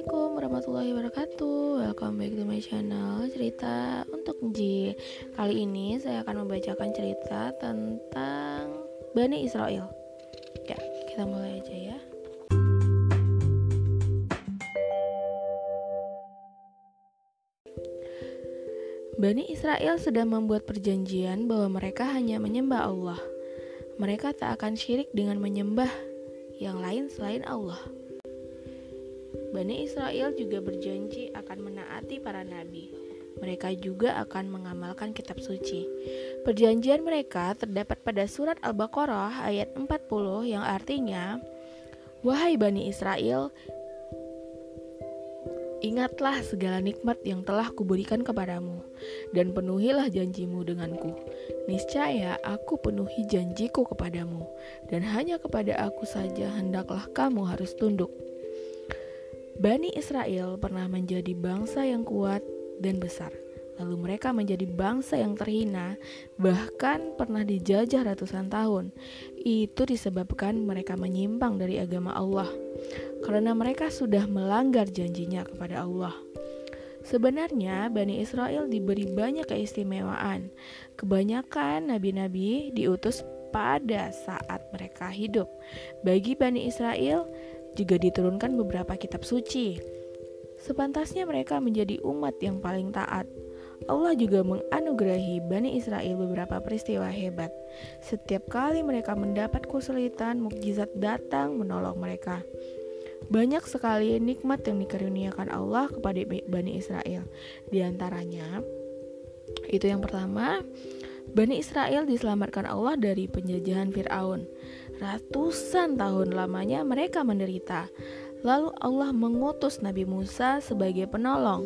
Assalamualaikum warahmatullahi wabarakatuh. Welcome back to my channel Cerita untuk Nji. Kali ini saya akan membacakan cerita tentang Bani Israel. Ya, kita mulai aja ya. Bani Israel sedang membuat perjanjian bahwa mereka hanya menyembah Allah. Mereka tak akan syirik dengan menyembah yang lain selain Allah Bani Israel juga berjanji akan menaati para nabi. Mereka juga akan mengamalkan kitab suci. Perjanjian mereka terdapat pada surat Al-Baqarah ayat 40 yang artinya, Wahai Bani Israel, Ingatlah segala nikmat yang telah kuberikan kepadamu, dan penuhilah janjimu denganku. Niscaya aku penuhi janjiku kepadamu, dan hanya kepada aku saja hendaklah kamu harus tunduk. Bani Israel pernah menjadi bangsa yang kuat dan besar. Lalu mereka menjadi bangsa yang terhina, bahkan pernah dijajah ratusan tahun. Itu disebabkan mereka menyimpang dari agama Allah, karena mereka sudah melanggar janjinya kepada Allah. Sebenarnya, Bani Israel diberi banyak keistimewaan. Kebanyakan nabi-nabi diutus pada saat mereka hidup. Bagi Bani Israel, juga diturunkan beberapa kitab suci. Sepantasnya mereka menjadi umat yang paling taat. Allah juga menganugerahi Bani Israel beberapa peristiwa hebat. Setiap kali mereka mendapat kesulitan, mukjizat datang menolong mereka. Banyak sekali nikmat yang dikaruniakan Allah kepada Bani Israel. Di antaranya, itu yang pertama, Bani Israel diselamatkan Allah dari penjajahan Firaun. Ratusan tahun lamanya mereka menderita. Lalu Allah mengutus Nabi Musa sebagai penolong,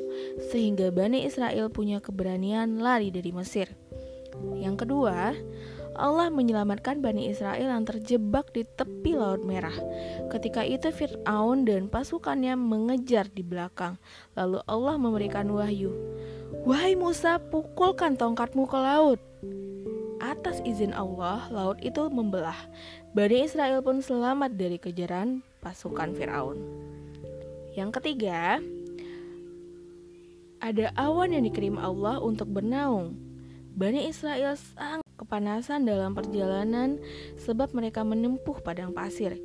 sehingga Bani Israel punya keberanian lari dari Mesir. Yang kedua, Allah menyelamatkan Bani Israel yang terjebak di tepi Laut Merah. Ketika itu Fir'aun dan pasukannya mengejar di belakang. Lalu Allah memberikan wahyu. Wahai Musa, pukulkan tongkatmu ke laut. Atas izin Allah, laut itu membelah. Bani Israel pun selamat dari kejaran pasukan Firaun. Yang ketiga, ada awan yang dikirim Allah untuk bernaung. Bani Israel sangat kepanasan dalam perjalanan sebab mereka menempuh padang pasir.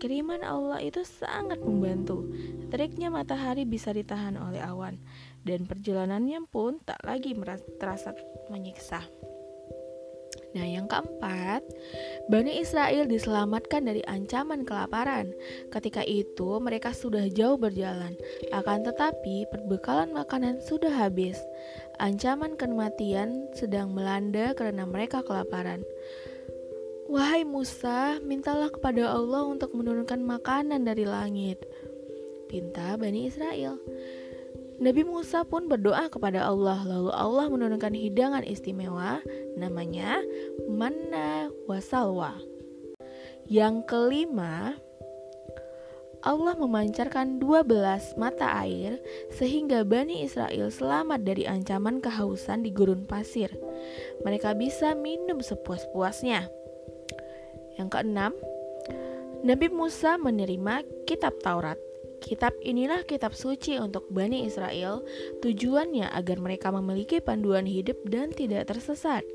Kiriman Allah itu sangat membantu. Teriknya matahari bisa ditahan oleh awan, dan perjalanannya pun tak lagi terasa menyiksa. Nah, yang keempat, Bani Israel diselamatkan dari ancaman kelaparan. Ketika itu, mereka sudah jauh berjalan, akan tetapi perbekalan makanan sudah habis. Ancaman kematian sedang melanda karena mereka kelaparan. Wahai Musa, mintalah kepada Allah untuk menurunkan makanan dari langit. Pinta Bani Israel. Nabi Musa pun berdoa kepada Allah, lalu Allah menurunkan hidangan istimewa namanya manna wasalwa. Yang kelima, Allah memancarkan 12 mata air sehingga Bani Israel selamat dari ancaman kehausan di gurun pasir. Mereka bisa minum sepuas-puasnya. Yang keenam, Nabi Musa menerima kitab Taurat. Kitab inilah kitab suci untuk Bani Israel, tujuannya agar mereka memiliki panduan hidup dan tidak tersesat.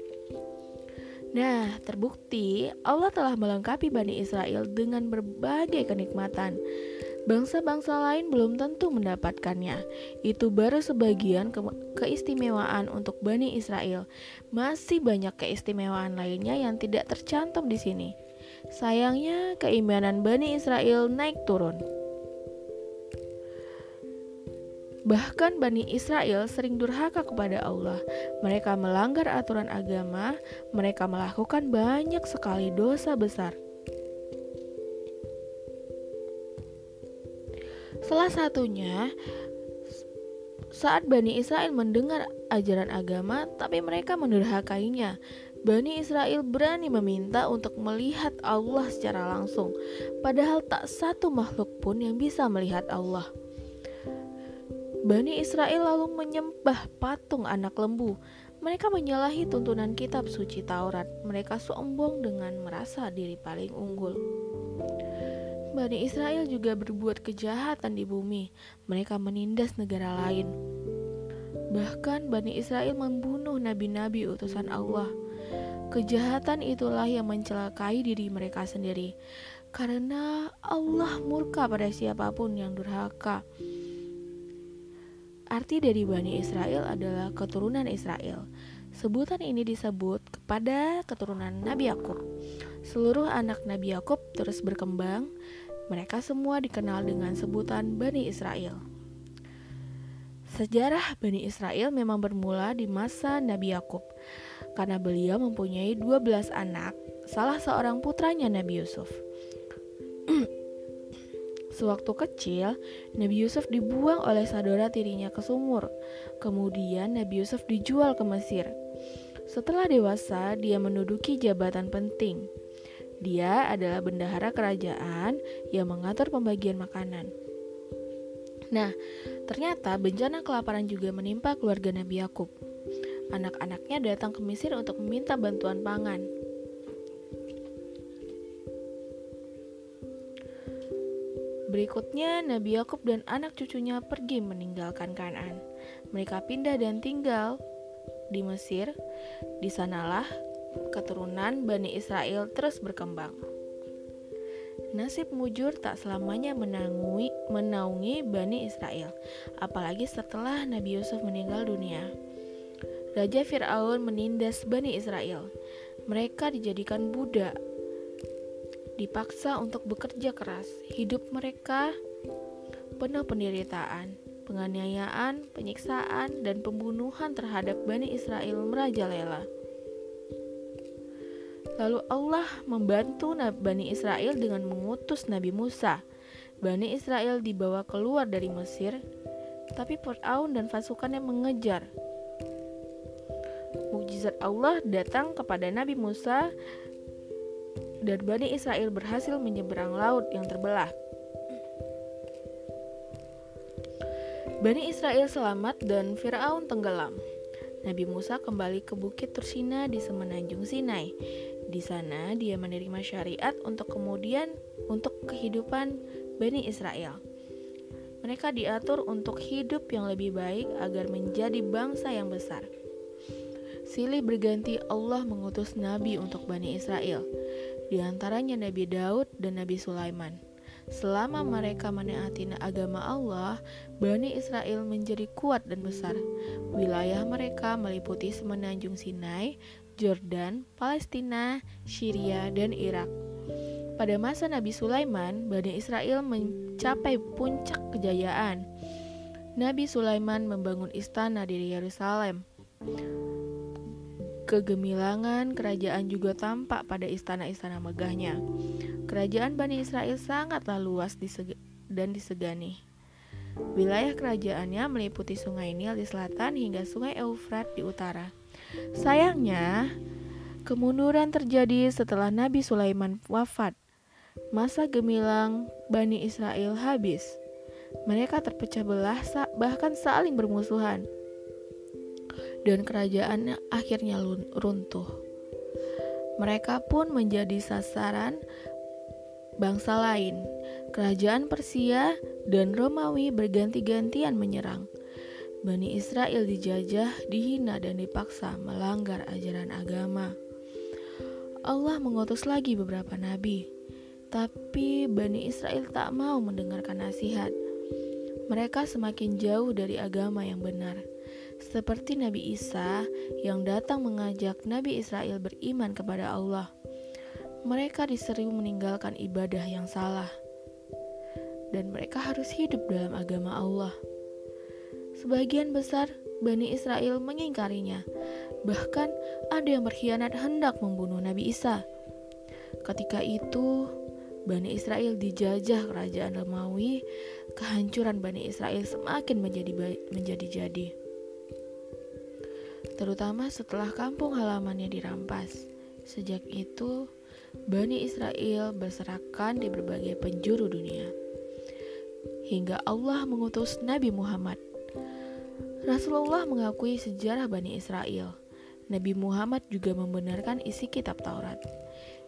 Nah, terbukti Allah telah melengkapi Bani Israel dengan berbagai kenikmatan. Bangsa-bangsa lain belum tentu mendapatkannya. Itu baru sebagian ke keistimewaan untuk Bani Israel. Masih banyak keistimewaan lainnya yang tidak tercantum di sini. Sayangnya, keimanan Bani Israel naik turun. Bahkan Bani Israel sering durhaka kepada Allah. Mereka melanggar aturan agama, mereka melakukan banyak sekali dosa besar. Salah satunya saat Bani Israel mendengar ajaran agama, tapi mereka mendurhakainya. Bani Israel berani meminta untuk melihat Allah secara langsung, padahal tak satu makhluk pun yang bisa melihat Allah. Bani Israel lalu menyembah patung anak lembu. Mereka menyalahi tuntunan kitab suci Taurat. Mereka sombong dengan merasa diri paling unggul. Bani Israel juga berbuat kejahatan di bumi. Mereka menindas negara lain. Bahkan Bani Israel membunuh nabi-nabi utusan Allah. Kejahatan itulah yang mencelakai diri mereka sendiri. Karena Allah murka pada siapa pun yang durhaka. Arti dari Bani Israel adalah keturunan Israel. Sebutan ini disebut kepada keturunan Nabi Yakub. Seluruh anak Nabi Yakub terus berkembang. Mereka semua dikenal dengan sebutan Bani Israel. Sejarah Bani Israel memang bermula di masa Nabi Yakub karena beliau mempunyai 12 anak, salah seorang putranya Nabi Yusuf. Sewaktu kecil, Nabi Yusuf dibuang oleh saudara tirinya ke sumur. Kemudian Nabi Yusuf dijual ke Mesir. Setelah dewasa, dia menduduki jabatan penting. Dia adalah bendahara kerajaan yang mengatur pembagian makanan. Nah, ternyata bencana kelaparan juga menimpa keluarga Nabi Yakub. Anak-anaknya datang ke Mesir untuk meminta bantuan pangan. Berikutnya, Nabi Yakub dan anak cucunya pergi meninggalkan Kanaan. Mereka pindah dan tinggal di Mesir. Di sanalah keturunan Bani Israel terus berkembang. Nasib mujur tak selamanya menangui, menaungi Bani Israel, apalagi setelah Nabi Yusuf meninggal dunia. Raja Fir'aun menindas Bani Israel. Mereka dijadikan budak dipaksa untuk bekerja keras. Hidup mereka penuh penderitaan, penganiayaan, penyiksaan, dan pembunuhan terhadap Bani Israel merajalela. Lalu Allah membantu Bani Israel dengan mengutus Nabi Musa. Bani Israel dibawa keluar dari Mesir, tapi Fir'aun dan pasukannya mengejar. Mukjizat Allah datang kepada Nabi Musa dan Bani Israel berhasil menyeberang laut yang terbelah. Bani Israel selamat dan Firaun tenggelam. Nabi Musa kembali ke Bukit Tursina di semenanjung Sinai. Di sana dia menerima syariat untuk kemudian untuk kehidupan Bani Israel. Mereka diatur untuk hidup yang lebih baik agar menjadi bangsa yang besar. Silih berganti Allah mengutus nabi untuk Bani Israel di antaranya Nabi Daud dan Nabi Sulaiman. Selama mereka menaati agama Allah, Bani Israel menjadi kuat dan besar. Wilayah mereka meliputi semenanjung Sinai, Jordan, Palestina, Syria, dan Irak. Pada masa Nabi Sulaiman, Bani Israel mencapai puncak kejayaan. Nabi Sulaiman membangun istana di Yerusalem. Kegemilangan kerajaan juga tampak pada istana-istana megahnya. Kerajaan Bani Israel sangatlah luas dan disegani. Wilayah kerajaannya meliputi sungai Nil di selatan hingga sungai Eufrat di utara. Sayangnya, kemunduran terjadi setelah Nabi Sulaiman wafat. Masa gemilang Bani Israel habis. Mereka terpecah belah bahkan saling bermusuhan dan kerajaannya akhirnya runtuh. Mereka pun menjadi sasaran bangsa lain. Kerajaan Persia dan Romawi berganti-gantian menyerang. Bani Israel dijajah, dihina, dan dipaksa melanggar ajaran agama. Allah mengutus lagi beberapa nabi, tapi Bani Israel tak mau mendengarkan nasihat. Mereka semakin jauh dari agama yang benar seperti Nabi Isa yang datang mengajak Nabi Israel beriman kepada Allah. Mereka diseru meninggalkan ibadah yang salah, dan mereka harus hidup dalam agama Allah. Sebagian besar Bani Israel mengingkarinya, bahkan ada yang berkhianat hendak membunuh Nabi Isa. Ketika itu, Bani Israel dijajah kerajaan Romawi, kehancuran Bani Israel semakin menjadi menjadi-jadi terutama setelah kampung halamannya dirampas. Sejak itu, Bani Israel berserakan di berbagai penjuru dunia. Hingga Allah mengutus Nabi Muhammad. Rasulullah mengakui sejarah Bani Israel. Nabi Muhammad juga membenarkan isi kitab Taurat.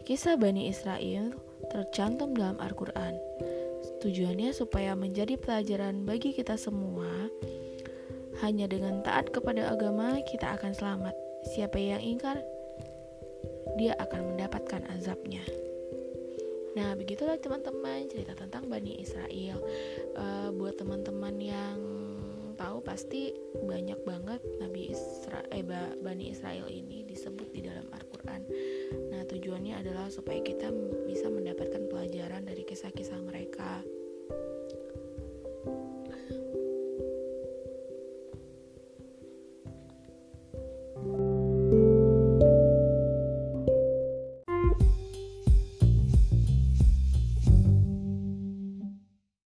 Kisah Bani Israel tercantum dalam Al-Quran. Tujuannya supaya menjadi pelajaran bagi kita semua. Hanya dengan taat kepada agama kita akan selamat. Siapa yang ingkar, dia akan mendapatkan azabnya. Nah, begitulah teman-teman cerita tentang Bani Israel. Uh, buat teman-teman yang tahu pasti banyak banget Nabi Isra eh Bani Israel ini disebut di dalam Al-Qur'an. Tujuannya adalah supaya kita bisa mendapatkan pelajaran dari kisah-kisah mereka.